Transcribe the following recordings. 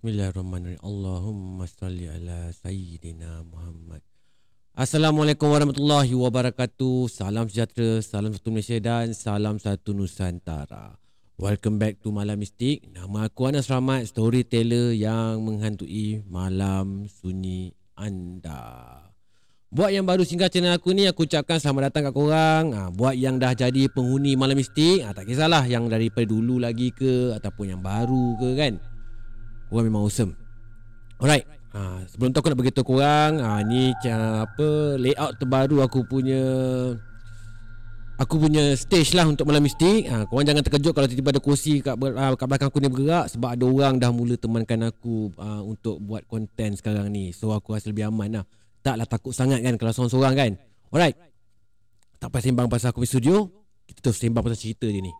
Bismillahirrahmanirrahim. Allahumma salli ala Sayyidina Muhammad. Assalamualaikum warahmatullahi wabarakatuh. Salam sejahtera, salam satu Malaysia dan salam satu Nusantara. Welcome back to Malam Mistik. Nama aku Anas Rahmat, storyteller yang menghantui malam sunyi anda. Buat yang baru singgah channel aku ni, aku ucapkan selamat datang kat korang. Ha, buat yang dah jadi penghuni Malam Mistik, ha, tak kisahlah yang daripada dulu lagi ke ataupun yang baru ke kan. Korang memang awesome. Alright. Ha, sebelum tu aku nak beritahu korang ha, Ni apa layout terbaru aku punya Aku punya stage lah untuk malam mistik ha, Korang jangan terkejut kalau tiba-tiba ada kursi kat, kat belakang aku ni bergerak Sebab ada orang dah mula temankan aku uh, Untuk buat konten sekarang ni. So aku rasa lebih aman lah. Taklah takut sangat kan kalau seorang-seorang kan. Alright. Tak payah sembang pasal aku punya studio. Kita terus sembang pasal cerita dia ni.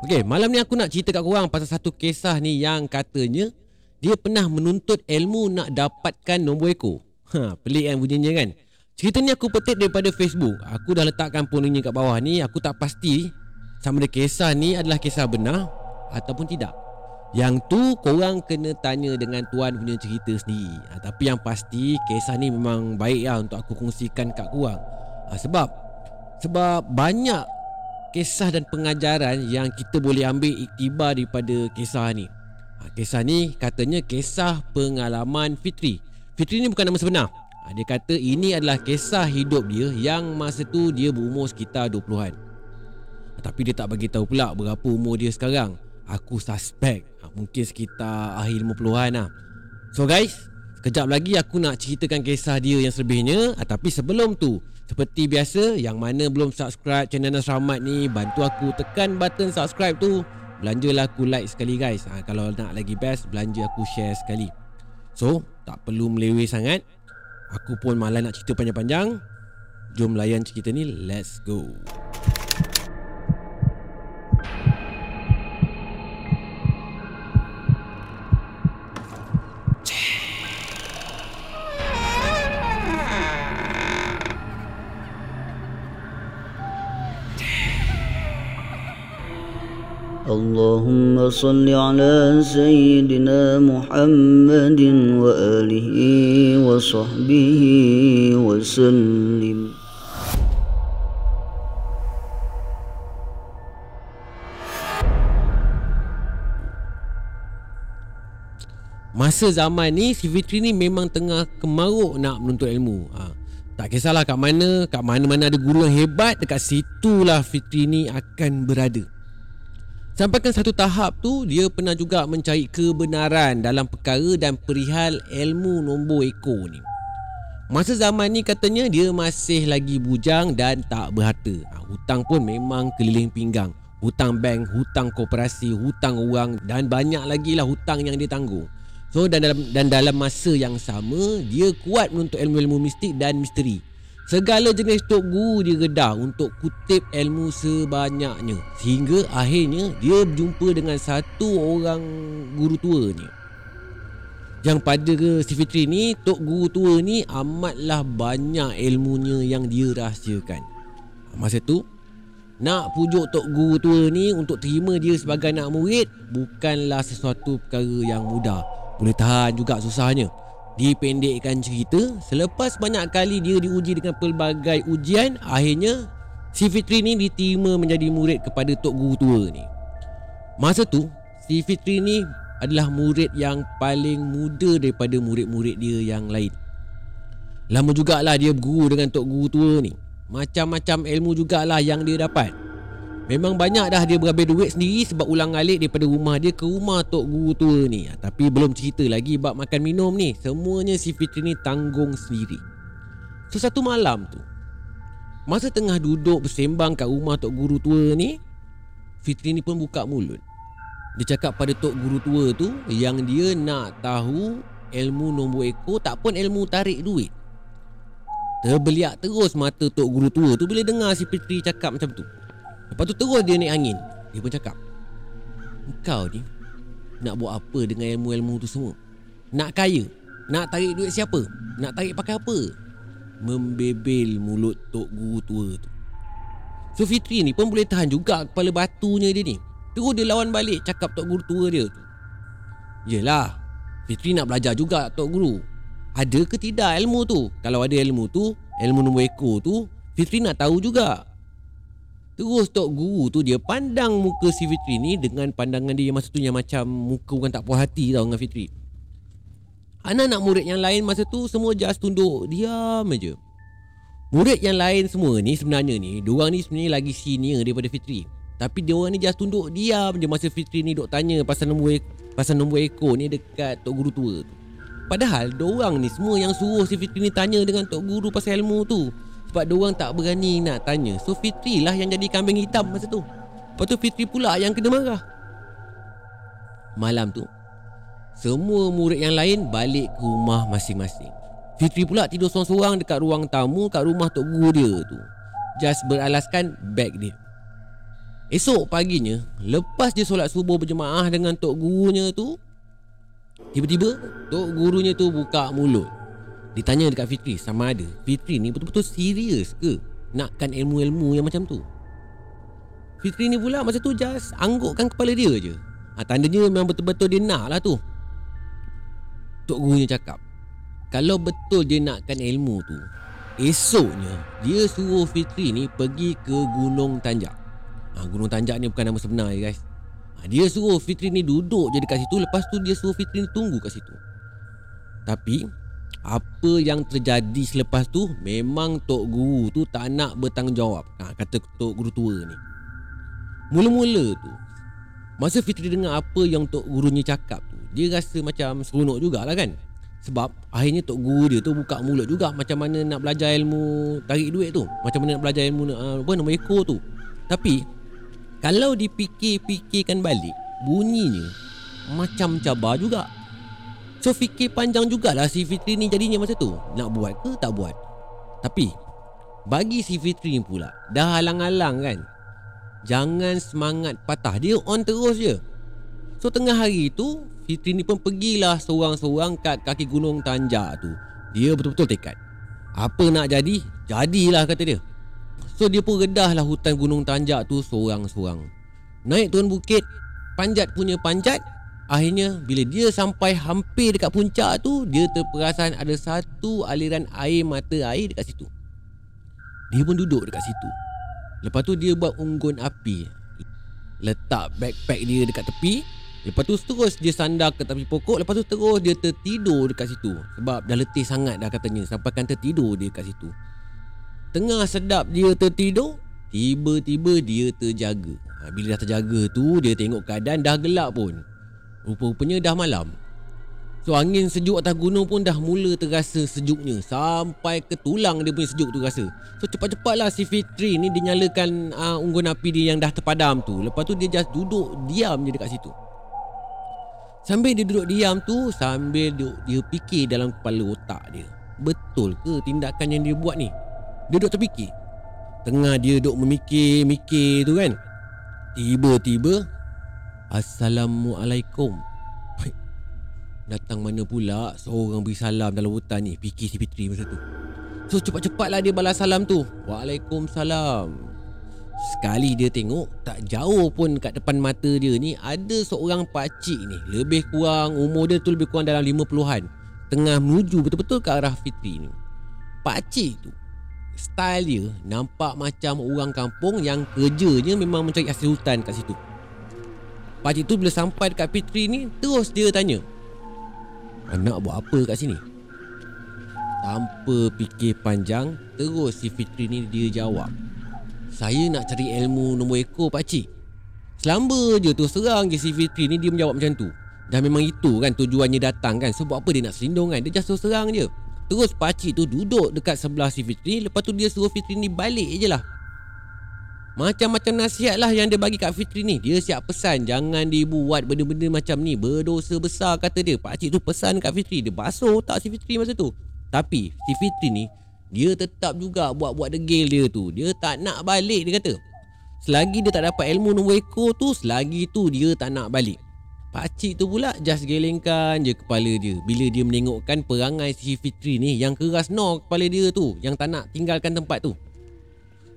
Okay malam ni aku nak cerita kat korang Pasal satu kisah ni yang katanya dia pernah menuntut ilmu nak dapatkan nombor ekor. Ha, pelik kan bunyinya kan? Cerita ni aku petik daripada Facebook. Aku dah letakkan phonenya kat bawah ni. Aku tak pasti sama ada kisah ni adalah kisah benar ataupun tidak. Yang tu korang kena tanya dengan tuan punya cerita sendiri. Ha, tapi yang pasti kisah ni memang baik lah untuk aku kongsikan kat korang. Ha, sebab sebab banyak kisah dan pengajaran yang kita boleh ambil iktibar daripada kisah ni. Ha, kisah ni katanya kisah pengalaman Fitri. Fitri ni bukan nama sebenar. Ha, dia kata ini adalah kisah hidup dia yang masa tu dia berumur sekitar 20-an. Ha, tapi dia tak bagi tahu pula berapa umur dia sekarang. Aku suspect mungkin sekitar akhir 50-an lah. So guys, sekejap lagi aku nak ceritakan kisah dia yang selebihnya. Tapi sebelum tu, seperti biasa, yang mana belum subscribe channel Nasramat ni, bantu aku tekan button subscribe tu Belanjalah aku like sekali guys. Ha, Kalau nak lagi best Belanja aku share sekali. So Tak perlu meleweh sangat. Aku pun malah nak cerita panjang-panjang. Jom layan cerita ni. Let's go اللهم صل على سيدنا محمد وآله وصحبه وسلم Masa zaman ni si Fitri ni memang tengah kemaruk nak menuntut ilmu. Ha. Tak kisahlah kat mana, kat mana-mana ada guru yang hebat, dekat situlah Fitri ni akan berada. Sampaikan satu tahap tu dia pernah juga mencari kebenaran dalam perkara dan perihal ilmu nombor ekor ni. Masa zaman ni katanya dia masih lagi bujang dan tak berharta. Ha, hutang pun memang keliling pinggang. Hutang bank, hutang koperasi, hutang orang dan banyak lagi lah hutang yang dia tanggung. So dan dalam dan dalam masa yang sama dia kuat menuntut ilmu-ilmu mistik dan misteri. Segala jenis tok guru dia redah untuk kutip ilmu sebanyaknya. Sehingga akhirnya dia berjumpa dengan satu orang guru tua ni Yang pada si Fitri ni Tok guru tua ni amatlah banyak ilmunya yang dia rahsiakan. Masa tu Nak pujuk tok guru tua ni untuk terima dia sebagai anak murid Bukanlah sesuatu perkara yang mudah. Boleh tahan juga susahnya Dipendekkan cerita Selepas banyak kali dia diuji dengan pelbagai ujian Akhirnya Si Fitri ni diterima menjadi murid kepada Tok Guru tua ni. Masa tu Si Fitri ni adalah murid yang paling muda daripada murid-murid dia yang lain. Lama jugalah dia berguru dengan Tok Guru tua ni. Macam-macam ilmu jugalah yang dia dapat Memang banyak dah dia berhabis duit sendiri sebab ulang alik daripada rumah dia ke rumah tok guru tua ni. Ha, tapi belum cerita lagi bab makan minum ni. Semuanya si Fitri ni tanggung sendiri. So satu malam tu, masa tengah duduk bersembang kat rumah tok guru tua ni, Fitri ni pun buka mulut. Dia cakap pada tok guru tua tu yang dia nak tahu ilmu nombor ekor tak pun ilmu tarik duit. Terbeliak terus mata tok guru tua tu bila dengar si Fitri cakap macam tu. Lepas tu terus dia naik angin. Dia pun cakap Engkau ni Nak buat apa dengan ilmu-ilmu tu semua? Nak kaya? Nak tarik duit siapa? Nak tarik pakai apa? Membebel mulut Tok Guru tua tu. So Fitri ni pun boleh tahan juga Kepala batunya dia ni. Terus dia lawan balik Cakap Tok Guru tua dia tu. Yelah Fitri nak belajar juga Tok Guru. Ada ke tidak ilmu tu? Kalau ada ilmu tu Ilmu nombor ekor tu Fitri nak tahu juga Terus Tok Guru tu dia pandang muka si Fitri ni Dengan pandangan dia masa tu yang macam Muka orang tak puas hati tau dengan Fitri. Anak-anak murid yang lain masa tu Semua just tunduk Diam aja Murid yang lain semua ni sebenarnya ni Diorang ni sebenarnya lagi senior daripada Fitri. Tapi diorang ni just tunduk diam je Masa Fitri ni duk tanya pasal nombor, pasal nombor ekor ni dekat Tok Guru tua tu. Padahal diorang ni semua yang suruh si Fitri ni tanya dengan Tok Guru pasal ilmu tu Sebab diorang tak berani nak tanya So Fitri lah yang jadi kambing hitam masa tu Lepas tu Fitri pula yang kena marah Malam tu Semua murid yang lain balik ke rumah masing-masing Fitri pula tidur seorang-seorang dekat ruang tamu kat rumah tok guru dia tu. Just beralaskan beg dia. Esok paginya, lepas dia solat subuh berjemaah dengan tok gurunya tu, tiba-tiba tok gurunya tu buka mulut. Ditanya dekat Fitri sama ada Fitri ni betul-betul serius ke nakkan ilmu-ilmu yang macam tu. Fitri ni pula masa tu just anggukkan kepala dia je. Ha, tandanya memang betul-betul dia nak lah tu. Tok gurunya cakap, kalau betul dia nakkan ilmu tu Esoknya Dia suruh Fitri ni pergi ke Gunung Tanjak ha, Gunung Tanjak ni bukan nama sebenar ya guys ha, Dia suruh Fitri ni duduk je dekat situ Lepas tu dia suruh Fitri ni tunggu kat situ Tapi Apa yang terjadi selepas tu Memang Tok Guru tu tak nak bertanggungjawab ha, Kata Tok Guru tua ni Mula-mula tu Masa Fitri dengar apa yang Tok Gurunya cakap tu Dia rasa macam seronok jugalah kan sebab akhirnya tok guru dia tu buka mulut juga macam mana nak belajar ilmu tarik duit tu. Macam mana nak belajar ilmu uh, apa nama ekor tu. Tapi kalau dipikir-fikirkan balik bunyinya macam cabar juga. So fikir panjang jugalah si Fitri ni jadinya masa tu. Nak buat ke tak buat. Tapi bagi si Fitri ni pula dah halang-halang kan. Jangan semangat patah. Dia on terus je. So tengah hari tu Fitri ni pun pergilah seorang-seorang kat kaki gunung Tanjak tu. Dia betul-betul tekad. Apa nak jadi, jadilah kata dia. So dia pun redahlah hutan gunung Tanjak tu seorang-seorang. Naik turun bukit, panjat punya panjat. Akhirnya bila dia sampai hampir dekat puncak tu, dia terperasan ada satu aliran air mata air dekat situ. Dia pun duduk dekat situ. Lepas tu dia buat unggun api. Letak backpack dia dekat tepi. Lepas tu terus dia sandar ke tepi pokok. Lepas tu terus dia tertidur dekat situ. Sebab dah letih sangat dah katanya. Sampai kan tertidur dia dekat situ. Tengah sedap dia tertidur Tiba-tiba dia terjaga. Ha, Bila dah terjaga tu Dia tengok keadaan dah gelap pun Rupa-rupanya dah malam. So angin sejuk atas gunung pun dah mula terasa sejuknya. Sampai ke tulang dia punya sejuk tu rasa So cepat-cepatlah si Fitri ni dia nyalakan uh, unggun api dia yang dah terpadam tu. Lepas tu dia just duduk diam je dekat situ. Sambil dia duduk diam tu Sambil dia, dia fikir dalam kepala otak dia Betul ke tindakan yang dia buat ni? Dia duduk terfikir. Tengah dia duduk memikir-mikir tu kan. Tiba-tiba Assalamualaikum. Datang mana pula Seorang beri salam dalam hutan ni? Fikir si Fitri masa tu. So cepat-cepatlah dia balas salam tu. Waalaikumsalam. Sekali dia tengok Tak jauh pun kat depan mata dia ni Ada seorang pakcik ni. Lebih kurang Umur dia tu lebih kurang dalam 50-an Tengah menuju betul-betul ke arah Fitri ni. Pakcik tu Style dia Nampak macam orang kampung Yang kerjanya memang mencari hasil hutan kat situ Pakcik tu bila sampai dekat Fitri ni Terus dia tanya Anak buat apa kat sini? Tanpa fikir panjang Terus si Fitri ni dia jawab saya nak cari ilmu nombor ekor pakcik. Selamba je tu serang je si Fitri ni dia menjawab macam tu. Dah memang itu kan tujuannya datang kan Sebab apa dia nak selindung kan Dia just serang je. Terus pakcik tu duduk dekat sebelah si Fitri Lepas tu dia suruh Fitri ni balik je lah Macam-macam nasihat lah yang dia bagi kat Fitri ni. Dia siap pesan Jangan dibuat benda-benda macam ni. Berdosa besar kata dia. Pakcik tu pesan kat Fitri. Dia basuh tak si Fitri masa tu. Tapi si Fitri ni dia tetap juga buat-buat degil dia tu. Dia tak nak balik dia kata. Selagi dia tak dapat ilmu nombor ekor tu Selagi tu dia tak nak balik. Pakcik tu pula just gelengkan je kepala dia. Bila dia menengokkan perangai si Fitri ni Yang keras no kepala dia tu Yang tak nak tinggalkan tempat tu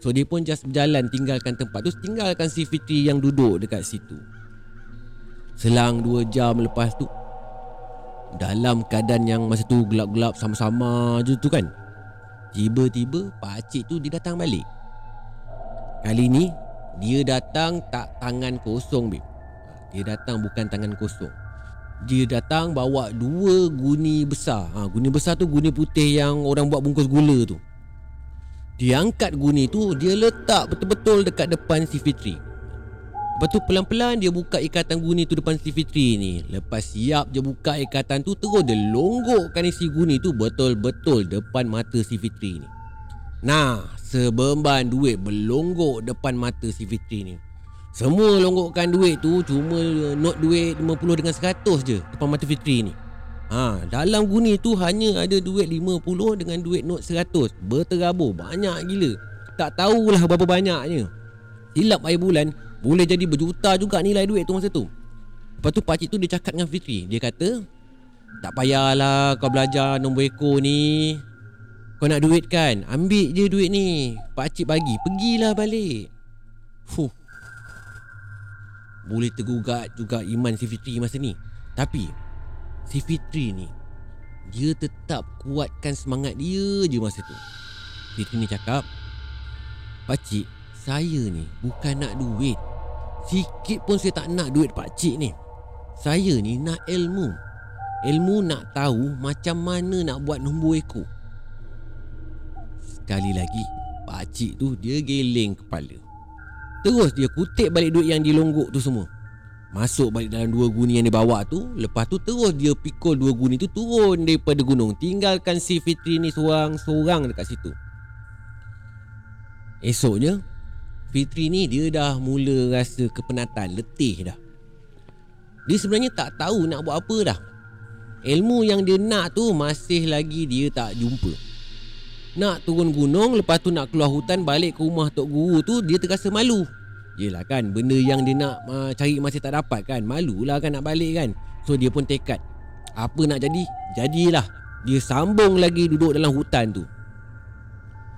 So dia pun just berjalan tinggalkan tempat tu. Tinggalkan si Fitri yang duduk dekat situ. Selang 2 jam lepas tu Dalam keadaan yang masa tu gelap-gelap sama-sama je tu kan Tiba-tiba pakcik tu dia datang balik. Kali ni dia datang tak tangan kosong babe. Dia datang bukan tangan kosong. Dia datang bawa dua guni besar. Ha, Guni besar tu guni putih yang orang buat bungkus gula tu Dia angkat guni tu Dia letak betul-betul dekat depan si Fitri Lepas tu pelan-pelan dia buka ikatan guni tu depan si Fitri ni Lepas siap dia buka ikatan tu Terus dia longgokkan isi guni tu betul-betul depan mata si Fitri ni Nah, sebemban duit berlonggok depan mata si Fitri ni. Semua longgokkan duit tu cuma not duit 50 dengan 100 je depan mata Fitri ni. Ha, dalam guni tu hanya ada duit 50 dengan duit not 100. Berterabur banyak gila. Tak tahulah berapa banyaknya. Silap air bulan boleh jadi berjuta juga nilai duit tu masa tu. Lepas tu pakcik tu dia cakap dengan Fitri. Dia kata, tak payahlah kau belajar nombor ekor ni. Kau nak duit kan? Ambil je duit ni. Pakcik bagi. Pergilah balik. Fuh. Boleh tergugat juga iman si Fitri masa ni. Tapi, si Fitri ni, dia tetap kuatkan semangat dia je masa tu. Fitri ni cakap, Pakcik, saya ni bukan nak duit. Sikit pun saya tak nak duit pakcik ni. Saya ni nak ilmu. Ilmu nak tahu macam mana nak buat nombor ekor. Sekali lagi Pakcik tu dia geleng kepala Terus dia kutip balik duit yang dilonggok tu semua Masuk balik dalam dua guni yang dia bawa tu Lepas tu terus dia pikul dua guni tu turun daripada gunung. Tinggalkan si Fitri ni seorang-seorang dekat situ. Esoknya Fitri ni dia dah mula rasa kepenatan, letih dah. Dia sebenarnya tak tahu nak buat apa dah. Ilmu yang dia nak tu masih lagi dia tak jumpa. Nak turun gunung Lepas tu nak keluar hutan Balik ke rumah Tok Guru tu Dia terasa malu Yelah kan Benda yang dia nak uh, Cari masih tak dapat kan Malulah kan nak balik kan. So dia pun tekad Apa nak jadi? Jadilah. Dia sambung lagi Duduk dalam hutan tu.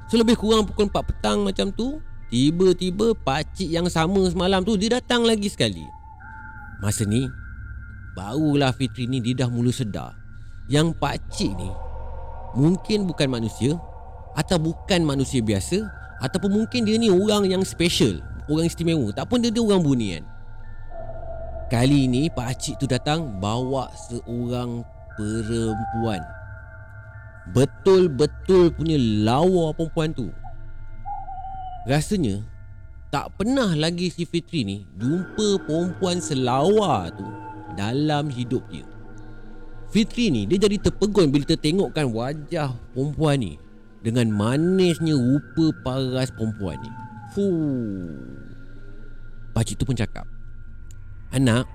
So lebih kurang Pukul 4 petang macam tu Tiba-tiba Pakcik yang sama semalam tu Dia datang lagi sekali. Masa ni Barulah Fitri ni Dia dah mula sedar. Yang pakcik ni Mungkin bukan manusia atau bukan manusia biasa ataupun mungkin dia ni orang yang special, orang istimewa. Tak pun dia dia orang bunian. Kali ini Pak Acik tu datang bawa seorang perempuan. Betul-betul punya lawa perempuan tu. Rasanya tak pernah lagi si Fitri ni jumpa perempuan selawa tu dalam hidup dia. Fitri ni dia jadi terpegun bila tertengokkan wajah perempuan ni dengan manisnya rupa paras perempuan ni. Fuh. Pakcik tu pun cakap, Anak,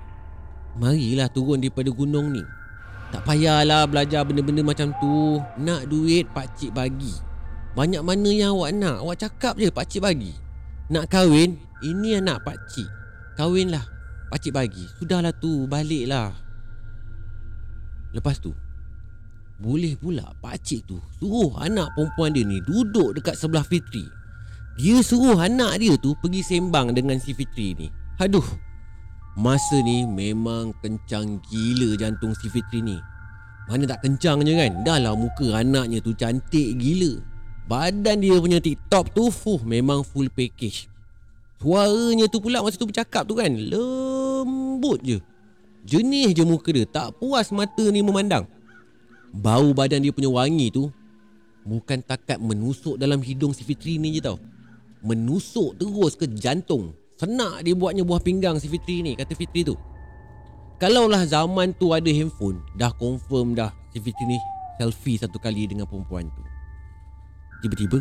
marilah turun daripada gunung ni. Tak payahlah belajar benda-benda macam tu. Nak duit pakcik bagi. Banyak mana yang awak nak? Awak cakap je pakcik bagi. Nak kahwin? Ini anak pakcik. Kahwinlah. Pakcik bagi. Sudahlah tu, baliklah. Lepas tu, boleh pula pakcik tu suruh anak perempuan dia ni duduk dekat sebelah Fitri. Dia suruh anak dia tu pergi sembang dengan si Fitri ni. Aduh. Masa ni memang kencang gila jantung si Fitri ni. Mana tak kencangnya kan? Dah lah muka anaknya tu cantik gila. Badan dia punya TikTok tu fuh memang full package. Suaranya tu pula masa tu bercakap tu kan lembut je. Jenih je muka dia, tak puas mata ni memandang. Bau badan dia punya wangi tu Bukan takat menusuk dalam hidung si Fitri ni je tau Menusuk terus ke jantung. Senak dia buatnya buah pinggang si Fitri ni Kata Fitri tu. Kalaulah zaman tu ada handphone Dah confirm dah si Fitri ni Selfie satu kali dengan perempuan tu. Tiba-tiba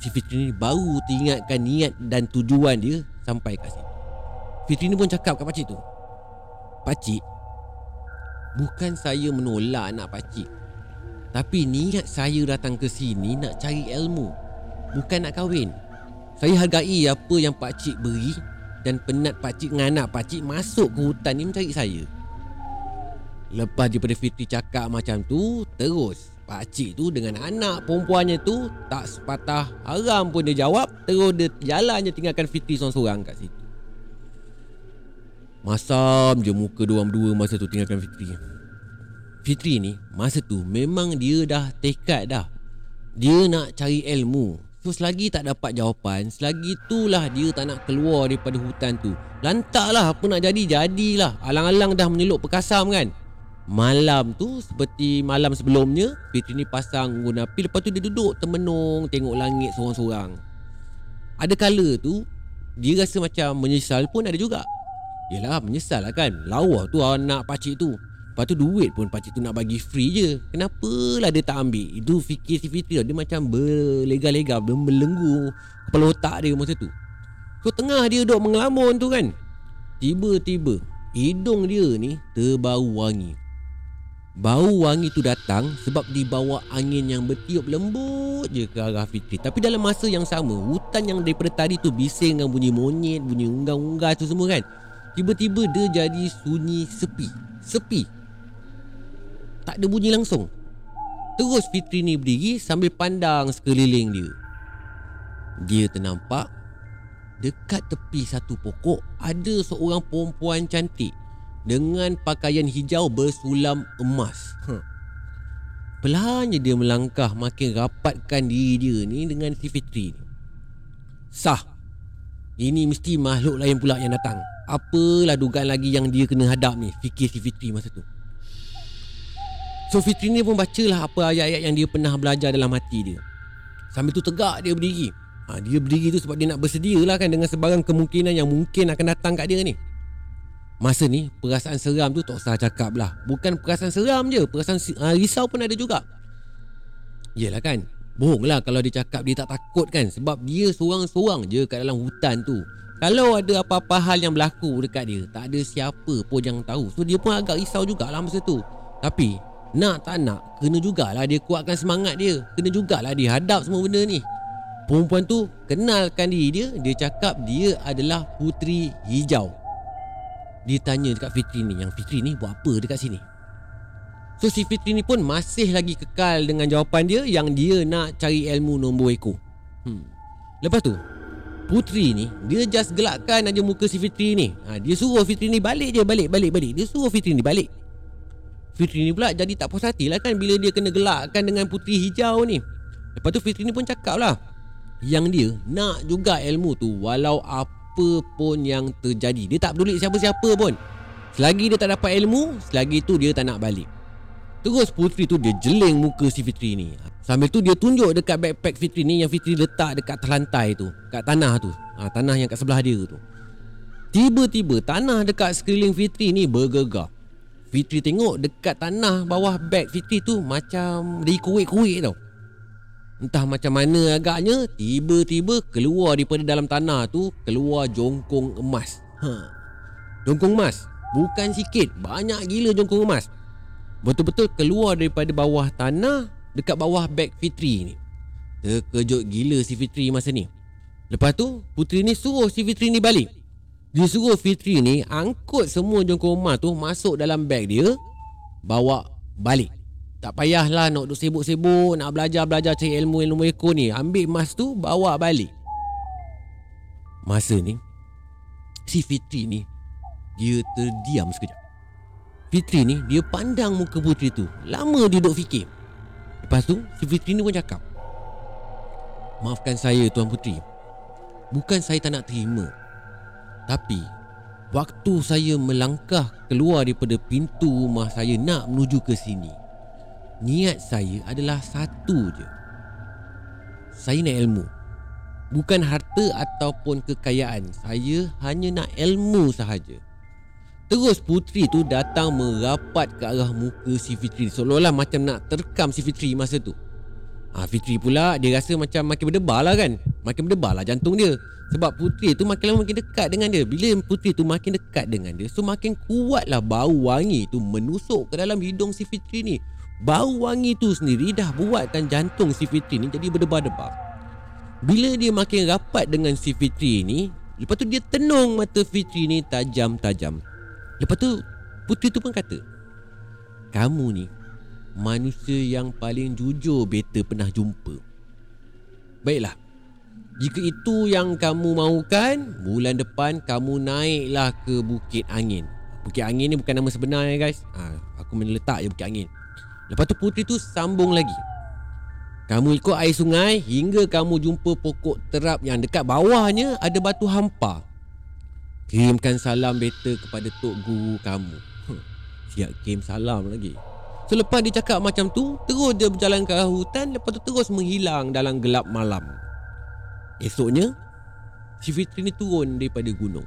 Si Fitri ni baru teringatkan niat dan tujuan dia Sampai kat situ. Fitri ni pun cakap kat pakcik tu Pakcik Bukan saya menolak anak pakcik Tapi niat saya datang ke sini nak cari ilmu Bukan nak kahwin Saya hargai apa yang pakcik beri Dan penat pakcik dengan anak pakcik masuk ke hutan ni mencari saya. Lepas daripada Fitri cakap macam tu Terus pakcik tu dengan anak perempuannya tu Tak sepatah haram pun dia jawab Terus dia jalan je tinggalkan Fitri seorang-seorang kat situ. Masam je muka dua dua masa tu tinggalkan Fitri. Fitri ni Masa tu Memang dia dah tekad dah. Dia nak cari ilmu So selagi tak dapat jawapan Selagi itulah dia tak nak keluar daripada hutan tu. Lantaklah apa nak jadi Jadilah. Alang-alang dah menyeluk perkasam kan? Malam tu Seperti malam sebelumnya Fitri ni pasang unggun api Lepas tu dia duduk termenung Tengok langit seorang-seorang. Ada kala tu Dia rasa macam menyesal pun ada juga. Yelah menyesal lah kan? Lawa tu anak pakcik tu Lepas tu duit pun pakcik tu nak bagi free je. Kenapalah dia tak ambil? Itu fikir si Fitri Dia macam berlega-lega Belenggu Kepala otak dia masa tu. So tengah dia duduk mengelamun tu kan. Tiba-tiba Hidung dia ni terbau wangi. Bau wangi tu datang sebab dibawa angin yang bertiup lembut je ke arah Fitri. Tapi dalam masa yang sama Hutan yang daripada tadi tu bising dengan bunyi monyet Bunyi unggas-unggas tu semua kan. Tiba-tiba dia jadi sunyi sepi. Sepi Tak ada bunyi langsung. Terus Fitri ni berdiri sambil pandang sekeliling dia. Dia ternampak Dekat tepi satu pokok Ada seorang perempuan cantik Dengan pakaian hijau bersulam emas. Huh. Perlahannya dia melangkah Makin rapatkan diri dia ni Dengan si Fitri ni. Sah Ini mesti makhluk lain pula yang datang. Apalah dugaan lagi yang dia kena hadap ni? Fikir si Fitri masa tu So Fitri ni pun bacalah apa ayat-ayat yang dia pernah belajar dalam hati dia. Sambil tu tegak dia berdiri. Ha, Dia berdiri tu sebab dia nak bersedia lah kan Dengan sebarang kemungkinan yang mungkin akan datang kat dia ni. Masa ni perasaan seram tu tak usah cakap lah. Bukan perasaan seram je Perasaan uh, risau pun ada juga. Yelah kan Bohong lah kalau dia cakap dia tak takut kan. Sebab dia seorang-seorang je kat dalam hutan tu. Kalau ada apa-apa hal yang berlaku dekat dia Tak ada siapa pun yang tahu. So dia pun agak risau jugalah masa tu. Tapi Nak tak nak Kena jugalah dia kuatkan semangat dia. Kena jugalah dia hadap semua benda ni. Perempuan tu Kenalkan diri dia Dia cakap dia adalah Puteri Hijau. Dia tanya dekat Fitri ni Yang Fitri ni buat apa dekat sini? So si Fitri ni pun masih lagi kekal dengan jawapan dia Yang dia nak cari ilmu nombor ekor. Hmm. Lepas tu Putri ni Dia just gelakkan aja muka si Fitri ni. Ha, Dia suruh Fitri ni balik je Balik balik balik. Dia suruh Fitri ni balik Fitri ni pula jadi tak puas hati lah kan Bila dia kena gelakkan dengan putri hijau ni. Lepas tu Fitri ni pun cakap lah Yang dia nak juga ilmu tu Walau apa pun yang terjadi. Dia tak peduli siapa-siapa pun. Selagi dia tak dapat ilmu Selagi tu dia tak nak balik. Terus putri tu dia jeling muka si Fitri ni. Sambil tu dia tunjuk dekat backpack Fitri ni Yang Fitri letak dekat lantai tu Kat tanah tu. Ha, Tanah yang kat sebelah dia tu. Tiba-tiba tanah dekat sekeliling Fitri ni bergegar Fitri tengok dekat tanah bawah beg Fitri tu Macam dikuik-kuik tau Entah macam mana agaknya Tiba-tiba keluar daripada dalam tanah tu Keluar jongkong emas ha. Jongkong emas Bukan sikit Banyak gila jongkong emas Betul-betul keluar daripada bawah tanah dekat bawah beg Fitri ni. Terkejut gila si Fitri masa ni. Lepas tu, puteri ni suruh si Fitri ni balik. Dia suruh Fitri ni angkut semua jongkong emas tu masuk dalam beg dia. Bawa balik. Tak payahlah nak duduk sibuk-sibuk, nak belajar-belajar cari ilmu-ilmu ekor ni. Ambil emas tu, bawa balik. Masa ni, si Fitri ni, dia terdiam sekejap. Fitri ni, dia pandang muka puteri tu. Lama dia duduk fikir. Lepas tu si Fitri ni pun cakap Maafkan saya Tuan Putri Bukan saya tak nak terima Tapi Waktu saya melangkah keluar daripada pintu rumah saya nak menuju ke sini Niat saya adalah satu je. Saya nak ilmu. Bukan harta ataupun kekayaan. Saya hanya nak ilmu sahaja. Terus putri tu datang merapat ke arah muka si Fitri. Seolah-olah macam nak terkam si Fitri masa tu. Ha, Fitri pula dia rasa macam makin berdebar lah kan Makin berdebar lah jantung dia. Sebab putri tu makin lama makin dekat dengan dia. Bila putri tu makin dekat dengan dia So makin kuat lah bau wangi tu menusuk ke dalam hidung si Fitri ni. Bau wangi tu sendiri dah buatkan jantung si Fitri ni jadi berdebar-debar. Bila dia makin rapat dengan si Fitri ni Lepas tu dia tenung mata Fitri ni tajam-tajam. Lepas tu Putri tu pun kata Kamu ni Manusia yang paling jujur Beta pernah jumpa. Baiklah Jika itu yang kamu mahukan Bulan depan kamu naiklah ke Bukit Angin. Bukit Angin ni bukan nama sebenarnya guys. Ha, Aku meletak je Bukit Angin. Lepas tu putri tu sambung lagi. Kamu ikut air sungai Hingga kamu jumpa pokok terap Yang dekat bawahnya ada batu hampa. Kirimkan salam beta kepada Tok Guru kamu. Siap kirim salam lagi. Selepas dia cakap macam tu Terus dia berjalan ke arah hutan Lepas tu terus menghilang dalam gelap malam Esoknya Si Fitri ni turun daripada gunung.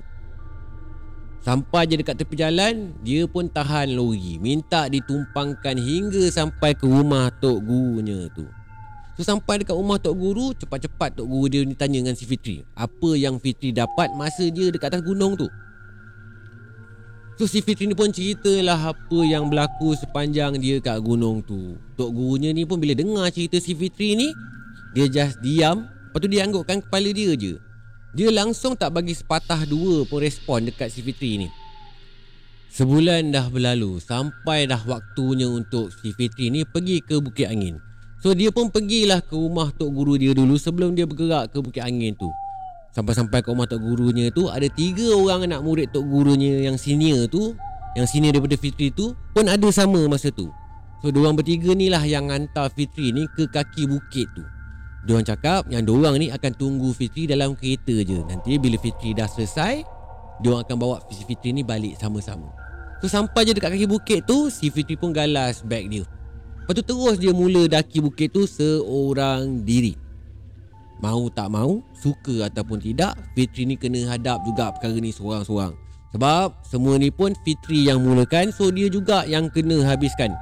Sampai je dekat tepi jalan Dia pun tahan lori. Minta ditumpangkan hingga sampai ke rumah Tok Gurunya tu. So sampai dekat rumah Tok Guru Cepat-cepat Tok Guru dia ni tanya dengan si Fitri Apa yang Fitri dapat masa dia dekat atas gunung tu? So si Fitri ni pun ceritalah apa yang berlaku sepanjang dia kat gunung tu. Tok Gurunya ni pun bila dengar cerita si Fitri ni Dia just diam Lepas tu dia anggukkan kepala dia je. Dia langsung tak bagi sepatah dua pun respon dekat si Fitri ni. Sebulan dah berlalu Sampai dah waktunya untuk si Fitri ni pergi ke Bukit Angin. So dia pun pergilah ke rumah Tok Guru dia dulu Sebelum dia bergerak ke Bukit Angin tu. Sampai-sampai ke rumah Tok Gurunya tu Ada tiga orang anak murid Tok Gurunya yang senior tu Yang senior daripada Fitri tu Pun ada sama masa tu. So diorang bertiga ni lah yang hantar Fitri ni ke kaki bukit tu Diorang cakap yang diorang ni akan tunggu Fitri dalam kereta je. Nanti bila Fitri dah selesai Diorang akan bawa Fitri ni balik sama-sama. So sampai je dekat kaki bukit tu Si Fitri pun galas beg dia. Lepas tu terus dia mula daki bukit tu seorang diri. Mau tak mau, suka ataupun tidak Fitri ni kena hadap juga perkara ni seorang-seorang. Sebab semua ni pun Fitri yang mulakan So dia juga yang kena habiskan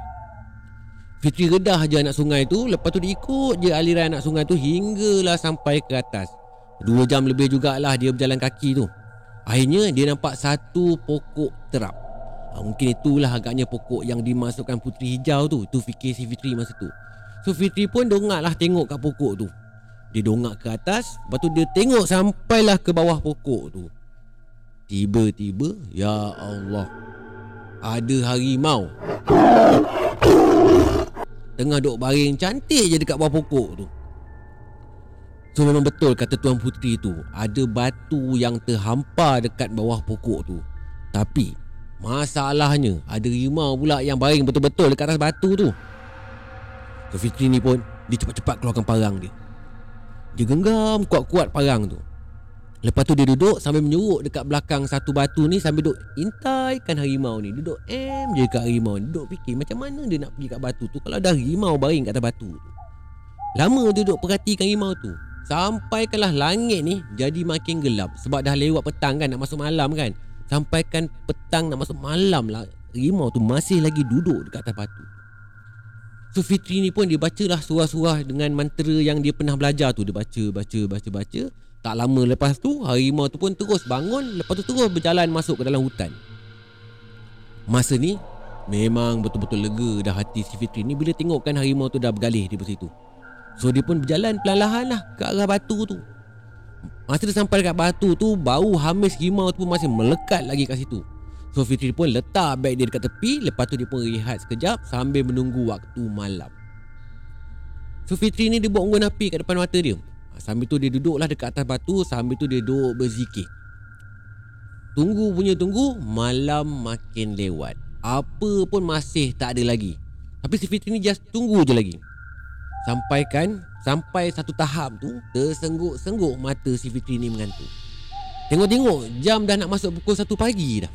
Fitri redah je anak sungai tu Lepas tu dia ikut je aliran anak sungai tu Hinggalah sampai ke atas. Dua jam lebih jugalah dia berjalan kaki tu. Akhirnya dia nampak satu pokok terap. Ha, Mungkin itulah agaknya pokok yang dimasukkan putri hijau tu. Itu fikir si Fitri masa tu. So Fitri pun dongaklah tengok kat pokok tu. Dia dongak ke atas Lepas tu dia tengok sampailah ke bawah pokok tu. Tiba-tiba Ya Allah Ada harimau Tengah duk baring cantik je dekat bawah pokok tu. So memang betul kata Tuan Putri tu Ada batu yang terhampar dekat bawah pokok tu. Tapi Masalahnya Ada rimau pula yang baring betul-betul dekat atas batu tu. So Fitri ni pun Dia cepat-cepat keluarkan parang dia. Dia genggam kuat-kuat parang tu Lepas tu dia duduk sambil menyuruk dekat belakang satu batu ni Sambil duduk intaikan harimau ni. Duduk em je dekat harimau ni. Duduk fikir macam mana dia nak pergi kat batu tu. Kalau ada harimau baring kat atas batu tu. Lama duduk perhatikan harimau tu. Sampaikanlah langit ni jadi makin gelap. Sebab dah lewat petang kan nak masuk malam kan. Sampaikan petang nak masuk malam lah Harimau tu masih lagi duduk dekat atas batu. So Fitri ni pun dia bacalah surah-surah dengan mantra yang dia pernah belajar tu. Dia baca, baca, baca, baca tak lama lepas tu harimau tu pun terus bangun. Lepas tu terus berjalan masuk ke dalam hutan. Masa ni Memang betul-betul lega dah hati si Fitri ni. Bila tengokkan harimau tu dah bergalih di situ So dia pun berjalan perlahan-lahan lah Ke arah batu tu. Masa dia sampai dekat batu tu Bau hamis harimau tu pun masih melekat lagi kat situ. So Fitri pun letak beg dia dekat tepi. Lepas tu dia pun rehat sekejap Sambil menunggu waktu malam. So Fitri ni dia buat unggun api kat depan mata dia Sambil tu dia duduklah dekat atas batu Sambil tu dia duduk berzikir. Tunggu punya tunggu Malam makin lewat. Apa pun masih tak ada lagi. Tapi si Fitri ni just tunggu je lagi. Sampaikan Sampai satu tahap tu Tersengguk-sengguk mata si Fitri ni mengantuk. Tengok-tengok Jam dah nak masuk pukul satu pagi dah.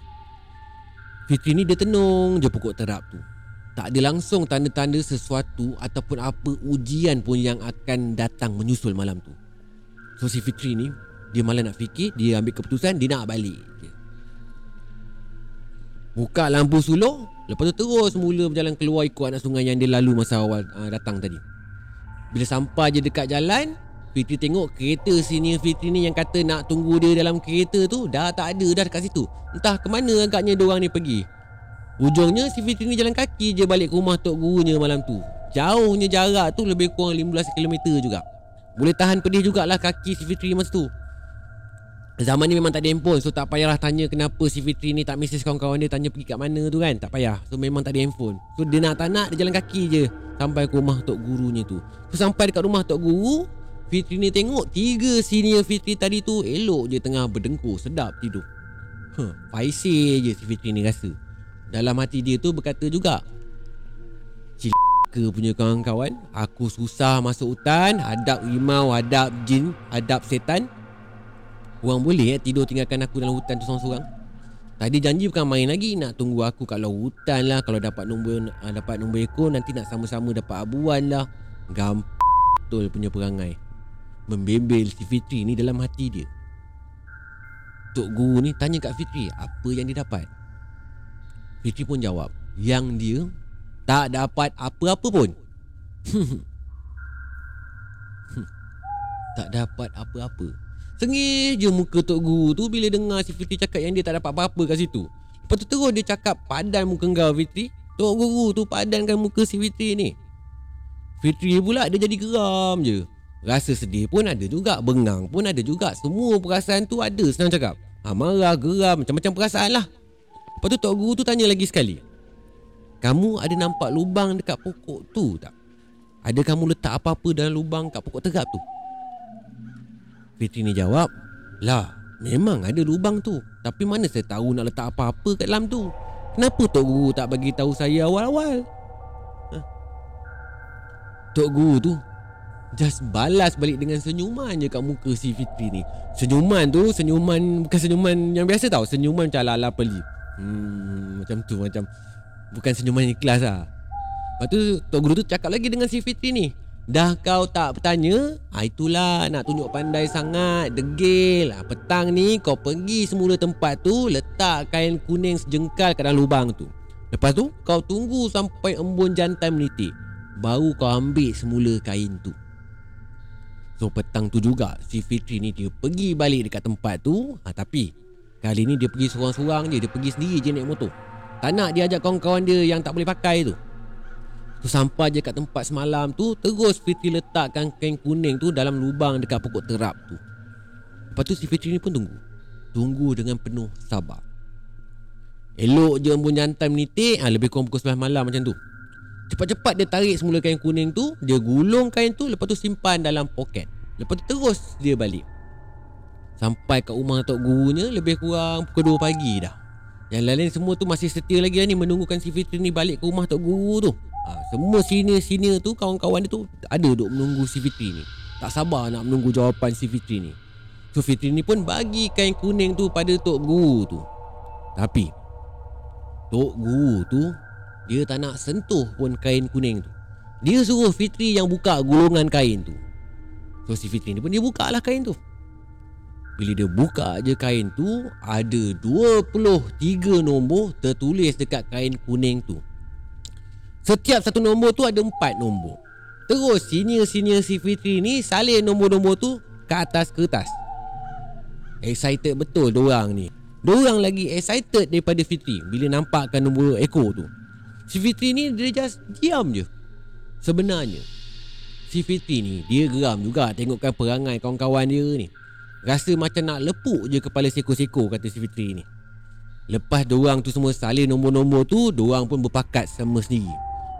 Fitri ni dia tenung je pokok terap tu tak ada langsung tanda-tanda sesuatu ataupun apa ujian pun yang akan datang menyusul malam tu. So si Fitri ni dia malah nak fikir, dia ambil keputusan dia nak balik. Buka lampu sulung, lepas tu terus mula berjalan keluar ikut anak sungai yang dia lalu masa awal uh, datang tadi. Bila sampai je dekat jalan, Fitri tengok kereta sini Fitri ni yang kata nak tunggu dia dalam kereta tu dah tak ada dah dekat situ. Entah ke mana agaknya dia orang ni pergi. Ujungnya si Fitri ni jalan kaki je balik ke rumah Tok Gurunya malam tu. Jauhnya jarak tu lebih kurang 15 km juga. Boleh tahan pedih jugalah kaki si Fitri masa tu. Zaman ni memang tak ada handphone So tak payahlah tanya kenapa si Fitri ni tak mesej kawan-kawan dia Tanya pergi kat mana tu kan. Tak payah. So memang tak ada handphone. So dia nak tak nak dia jalan kaki je Sampai ke rumah Tok Gurunya tu. So sampai dekat rumah Tok Guru Fitri ni tengok Tiga senior Fitri tadi tu Elok je tengah berdengkur Sedap tidur. Huh, Faisal je si Fitri ni rasa Dalam hati dia tu berkata juga Cilaka punya kawan-kawan Aku susah masuk hutan Hadap rimau, hadap jin, hadap setan. Orang boleh eh, tidur tinggalkan aku dalam hutan tu seorang-seorang. Tadi janji bukan main lagi Nak tunggu aku kat luar hutan lah. Kalau dapat nombor uh, dapat nombor ekor Nanti nak sama-sama dapat abuan lah. Betul punya perangai. Membebel si Fitri ni dalam hati dia. Tok Guru ni tanya kat Fitri Apa yang dia dapat Fitri pun jawab Yang dia Tak dapat apa-apa pun. Tak dapat apa-apa. Sengih je muka Tok Guru tu Bila dengar si Fitri cakap Yang dia tak dapat apa-apa kat situ. Lepas tu terus dia cakap Padan muka kau Fitri. Tok Guru tu padankan muka si Fitri ni. Fitri pula dia jadi geram je. Rasa sedih pun ada juga Bengang pun ada juga. Semua perasaan tu ada senang cakap. Ha, Marah, geram, macam-macam perasaan lah Lepas tu Tok Guru tu tanya lagi sekali Kamu ada nampak lubang dekat pokok tu tak? Ada kamu letak apa-apa dalam lubang kat pokok tegap tu? Fitri ni jawab Lah, memang ada lubang tu Tapi mana saya tahu nak letak apa-apa kat dalam tu Kenapa Tok Guru tak bagi tahu saya awal-awal? Ha? Tok Guru tu Just balas balik dengan senyuman je kat muka si Fitri ni Senyuman tu senyuman Bukan senyuman yang biasa tau Senyuman macam ala-ala peli Hmm macam tu macam Bukan senyuman ikhlas lah. Lepas tu Tok Guru tu cakap lagi dengan si Fitri ni. Dah kau tak bertanya ha, Itulah nak tunjuk pandai sangat Degil. Ha, Petang ni kau pergi semula tempat tu Letak kain kuning sejengkal kat dalam lubang tu. Lepas tu kau tunggu sampai embun jantan menitik Baru kau ambil semula kain tu. So petang tu juga si Fitri ni dia pergi balik dekat tempat tu. Ha, Tapi kali ni dia pergi seorang-seorang je Dia pergi sendiri je naik motor. Tak nak dia ajak kawan-kawan dia yang tak boleh pakai tu. Tu sampai je kat tempat semalam tu Terus Fitri letakkan kain kuning tu dalam lubang dekat pokok terap tu. Lepas tu si Fitri ni pun tunggu. Tunggu dengan penuh sabar. Elok je embun jantan menitik ha, Lebih kurang pukul 9 malam macam tu. Cepat-cepat dia tarik semula kain kuning tu Dia gulung kain tu Lepas tu simpan dalam poket. Lepas tu terus dia balik Sampai kat rumah Tok Gurunya Lebih kurang pukul 2 pagi dah. Yang lain semua tu masih setia lagi lah ni Menunggukan si Fitri ni balik ke rumah Tok Guru tu. Ha, Semua senior-senior tu Kawan-kawan dia tu Ada duk menunggu si Fitri ni. Tak sabar nak menunggu jawapan si Fitri ni. So Fitri ni pun bagi kain kuning tu pada Tok Guru tu. Tapi Tok Guru tu dia tak nak sentuh pun kain kuning tu. Dia suruh Fitri yang buka gulungan kain tu. So si Fitri ni pun dia buka lah kain tu Bila dia buka je kain tu Ada 23 nombor tertulis dekat kain kuning tu. Setiap satu nombor tu ada 4 nombor. Terus senior-senior si Fitri ni salin nombor-nombor tu ke atas kertas. Excited betul diorang ni. Diorang lagi excited daripada Fitri Bila nampakkan nombor ekor tu. Si Fitri ni dia just diam je. Sebenarnya Si Fitri ni dia geram juga tengokkan perangai kawan-kawan dia ni Rasa macam nak lepuk je kepala seko-seko kata si Fitri ni. Lepas doang tu semua salin nombor-nombor tu Doang pun berpakat sama sendiri.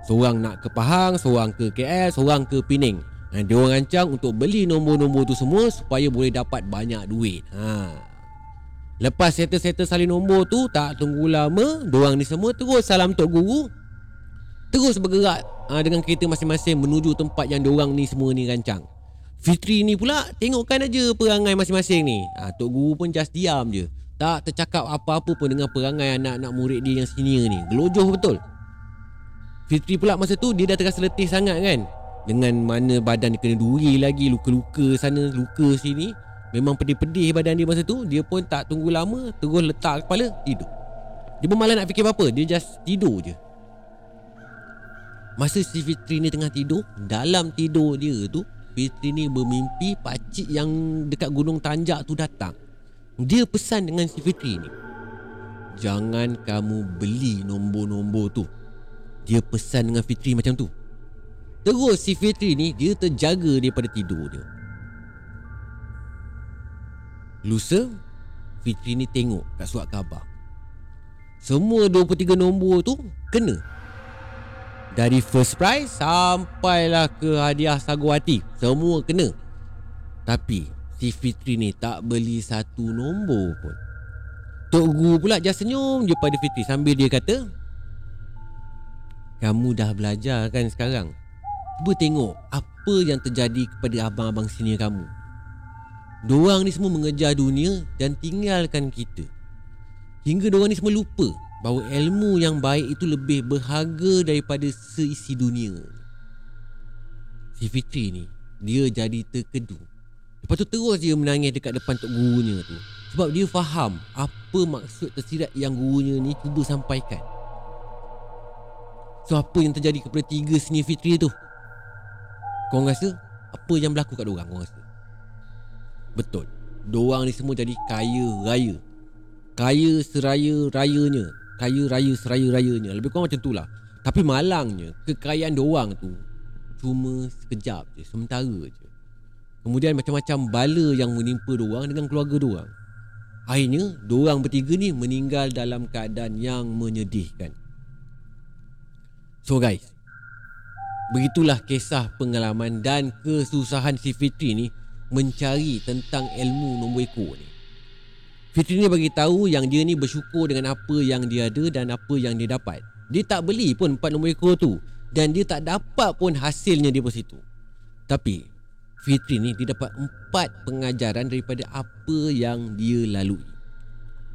Seorang nak ke Pahang, seorang ke KL, seorang ke Penang. Dan dia orang rancang untuk beli nombor-nombor tu semua Supaya boleh dapat banyak duit. Ha. Lepas settle-settle salin nombor tu Tak tunggu lama Diorang ni semua terus salam Tok Guru. Terus bergerak uh, dengan kereta masing-masing menuju tempat yang diorang ni semua ni rancang. Fitri ni pula tengokkan aja perangai masing-masing ni. Uh, tok guru pun just diam je. Tak tercakap apa-apa pun dengan perangai anak-anak murid dia yang senior ni. Gelojoh betul. Fitri pula masa tu dia dah terasa letih sangat kan. Dengan mana badan dia kena duri lagi luka-luka sana luka sini. Memang pedih-pedih badan dia masa tu. Dia pun tak tunggu lama terus letak kepala tidur. Dia pun malah nak fikir apa-apa. Dia just tidur je. Masa si Fitri ni tengah tidur Dalam tidur dia tu Fitri ni bermimpi Pakcik yang dekat gunung tanjak tu datang. Dia pesan dengan si Fitri ni Jangan kamu beli nombor-nombor tu. Dia pesan dengan Fitri macam tu. Terus si Fitri ni Dia terjaga daripada tidur dia. Lusa Fitri ni tengok kat surat khabar. Semua 23 nombor tu Kena dari first prize sampailah ke hadiah Sagwati Semua kena. Tapi si Fitri ni tak beli satu nombor pun. Tok Guru pula just senyum je pada Fitri Sambil dia kata Kamu dah belajar kan sekarang? Cuba tengok Apa yang terjadi kepada abang-abang senior kamu. Diorang ni semua mengejar dunia Dan tinggalkan kita. Hingga diorang ni semua lupa Bahawa ilmu yang baik itu lebih berharga Daripada seisi dunia Si Fitri ni Dia jadi terkedu Lepas tu terus dia menangis dekat depan tok gurunya tu sebab dia faham apa maksud tersirat yang gurunya ni cuba sampaikan. So apa yang terjadi kepada tiga seni fitri tu? Kau rasa apa yang berlaku kat diorang kau rasa? Betul. Diorang ni semua jadi kaya raya. Kaya seraya rayanya. Kaya raya seraya rayanya. Lebih kurang macam tu lah. Tapi malangnya kekayaan diorang tu cuma sekejap je, sementara je. Kemudian macam-macam bala yang menimpa diorang dengan keluarga diorang. Akhirnya, dua orang bertiga ni meninggal dalam keadaan yang menyedihkan. So guys, begitulah kisah pengalaman dan kesusahan si Fitri ni mencari tentang ilmu nombor ekor ni. Fitri ni bagi tahu yang dia ni bersyukur dengan apa yang dia ada dan apa yang dia dapat. Dia tak beli pun empat nombor ekor tu dan dia tak dapat pun hasilnya di situ. Tapi Fitri ni dia dapat empat pengajaran daripada apa yang dia lalui.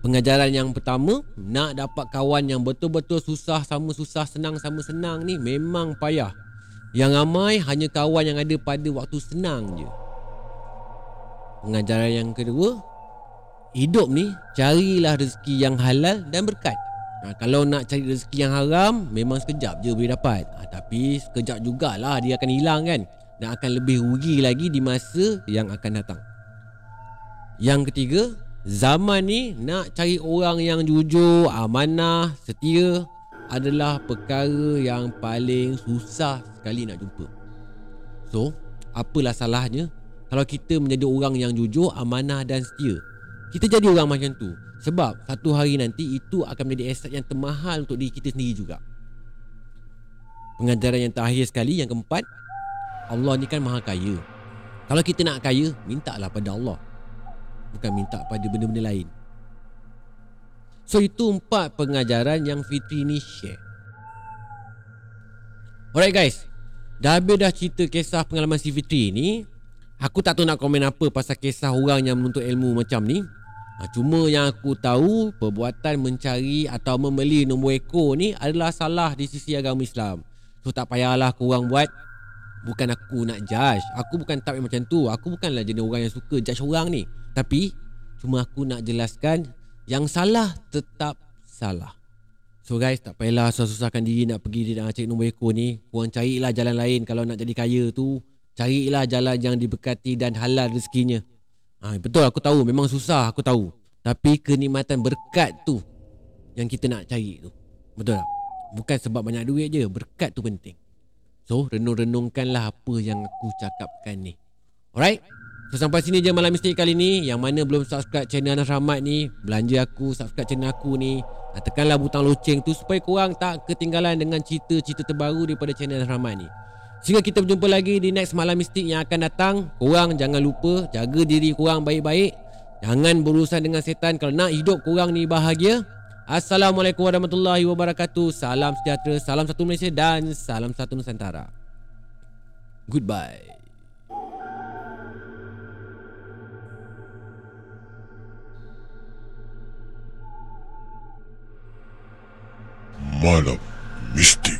Pengajaran yang pertama, nak dapat kawan yang betul-betul susah sama susah, senang sama senang ni memang payah. Yang ramai hanya kawan yang ada pada waktu senang je. Pengajaran yang kedua, hidup ni carilah rezeki yang halal dan berkat. Ha, kalau nak cari rezeki yang haram, memang sekejap je boleh dapat. Ha, tapi sekejap jugalah dia akan hilang kan dan akan lebih rugi lagi di masa yang akan datang. Yang ketiga, zaman ni nak cari orang yang jujur, amanah, setia adalah perkara yang paling susah sekali nak jumpa. So, apalah salahnya kalau kita menjadi orang yang jujur, amanah dan setia? Kita jadi orang macam tu. Sebab satu hari nanti itu akan menjadi aset yang termahal untuk diri kita sendiri juga. Pengajaran yang terakhir sekali, yang keempat, Allah ni kan maha kaya. Kalau kita nak kaya Mintalah pada Allah. Bukan minta pada benda-benda lain. So itu empat pengajaran yang Fitri ni share. Alright guys. Dah habis dah cerita kisah pengalaman si Fitri ni. Aku tak tahu nak komen apa pasal kisah orang yang menuntut ilmu macam ni ha, Cuma yang aku tahu Perbuatan mencari atau membeli nombor ekor ni Adalah salah di sisi agama Islam. So tak payahlah korang buat. Bukan aku nak judge. Aku bukan type macam tu. Aku bukanlah jenis orang yang suka judge orang ni. Tapi Cuma aku nak jelaskan Yang salah tetap salah. So guys tak payahlah susah-susahkan diri Nak pergi nak cari nombor ekor ni. Korang carilah jalan lain. Kalau nak jadi kaya tu Carilah jalan yang diberkati dan halal rezekinya ha, Betul aku tahu. Memang susah aku tahu. Tapi kenikmatan berkat tu Yang kita nak cari tu. Betul tak? Bukan sebab banyak duit je Berkat tu penting. So renung-renungkanlah apa yang aku cakapkan ni. Alright? So sampai sini je malam mistik kali ni. Yang mana belum subscribe channel Anas Rahmat ni Belanja aku subscribe channel aku ni Tekanlah butang loceng tu Supaya korang tak ketinggalan dengan cerita-cerita terbaru Daripada channel Anas Rahmat ni Sehingga kita berjumpa lagi di next malam mistik yang akan datang Korang jangan lupa jaga diri korang baik-baik Jangan berurusan dengan setan Kalau nak hidup korang ni bahagia Assalamualaikum warahmatullahi wabarakatuh. Salam sejahtera, salam satu Malaysia dan salam satu Nusantara. Goodbye. Malam Mistik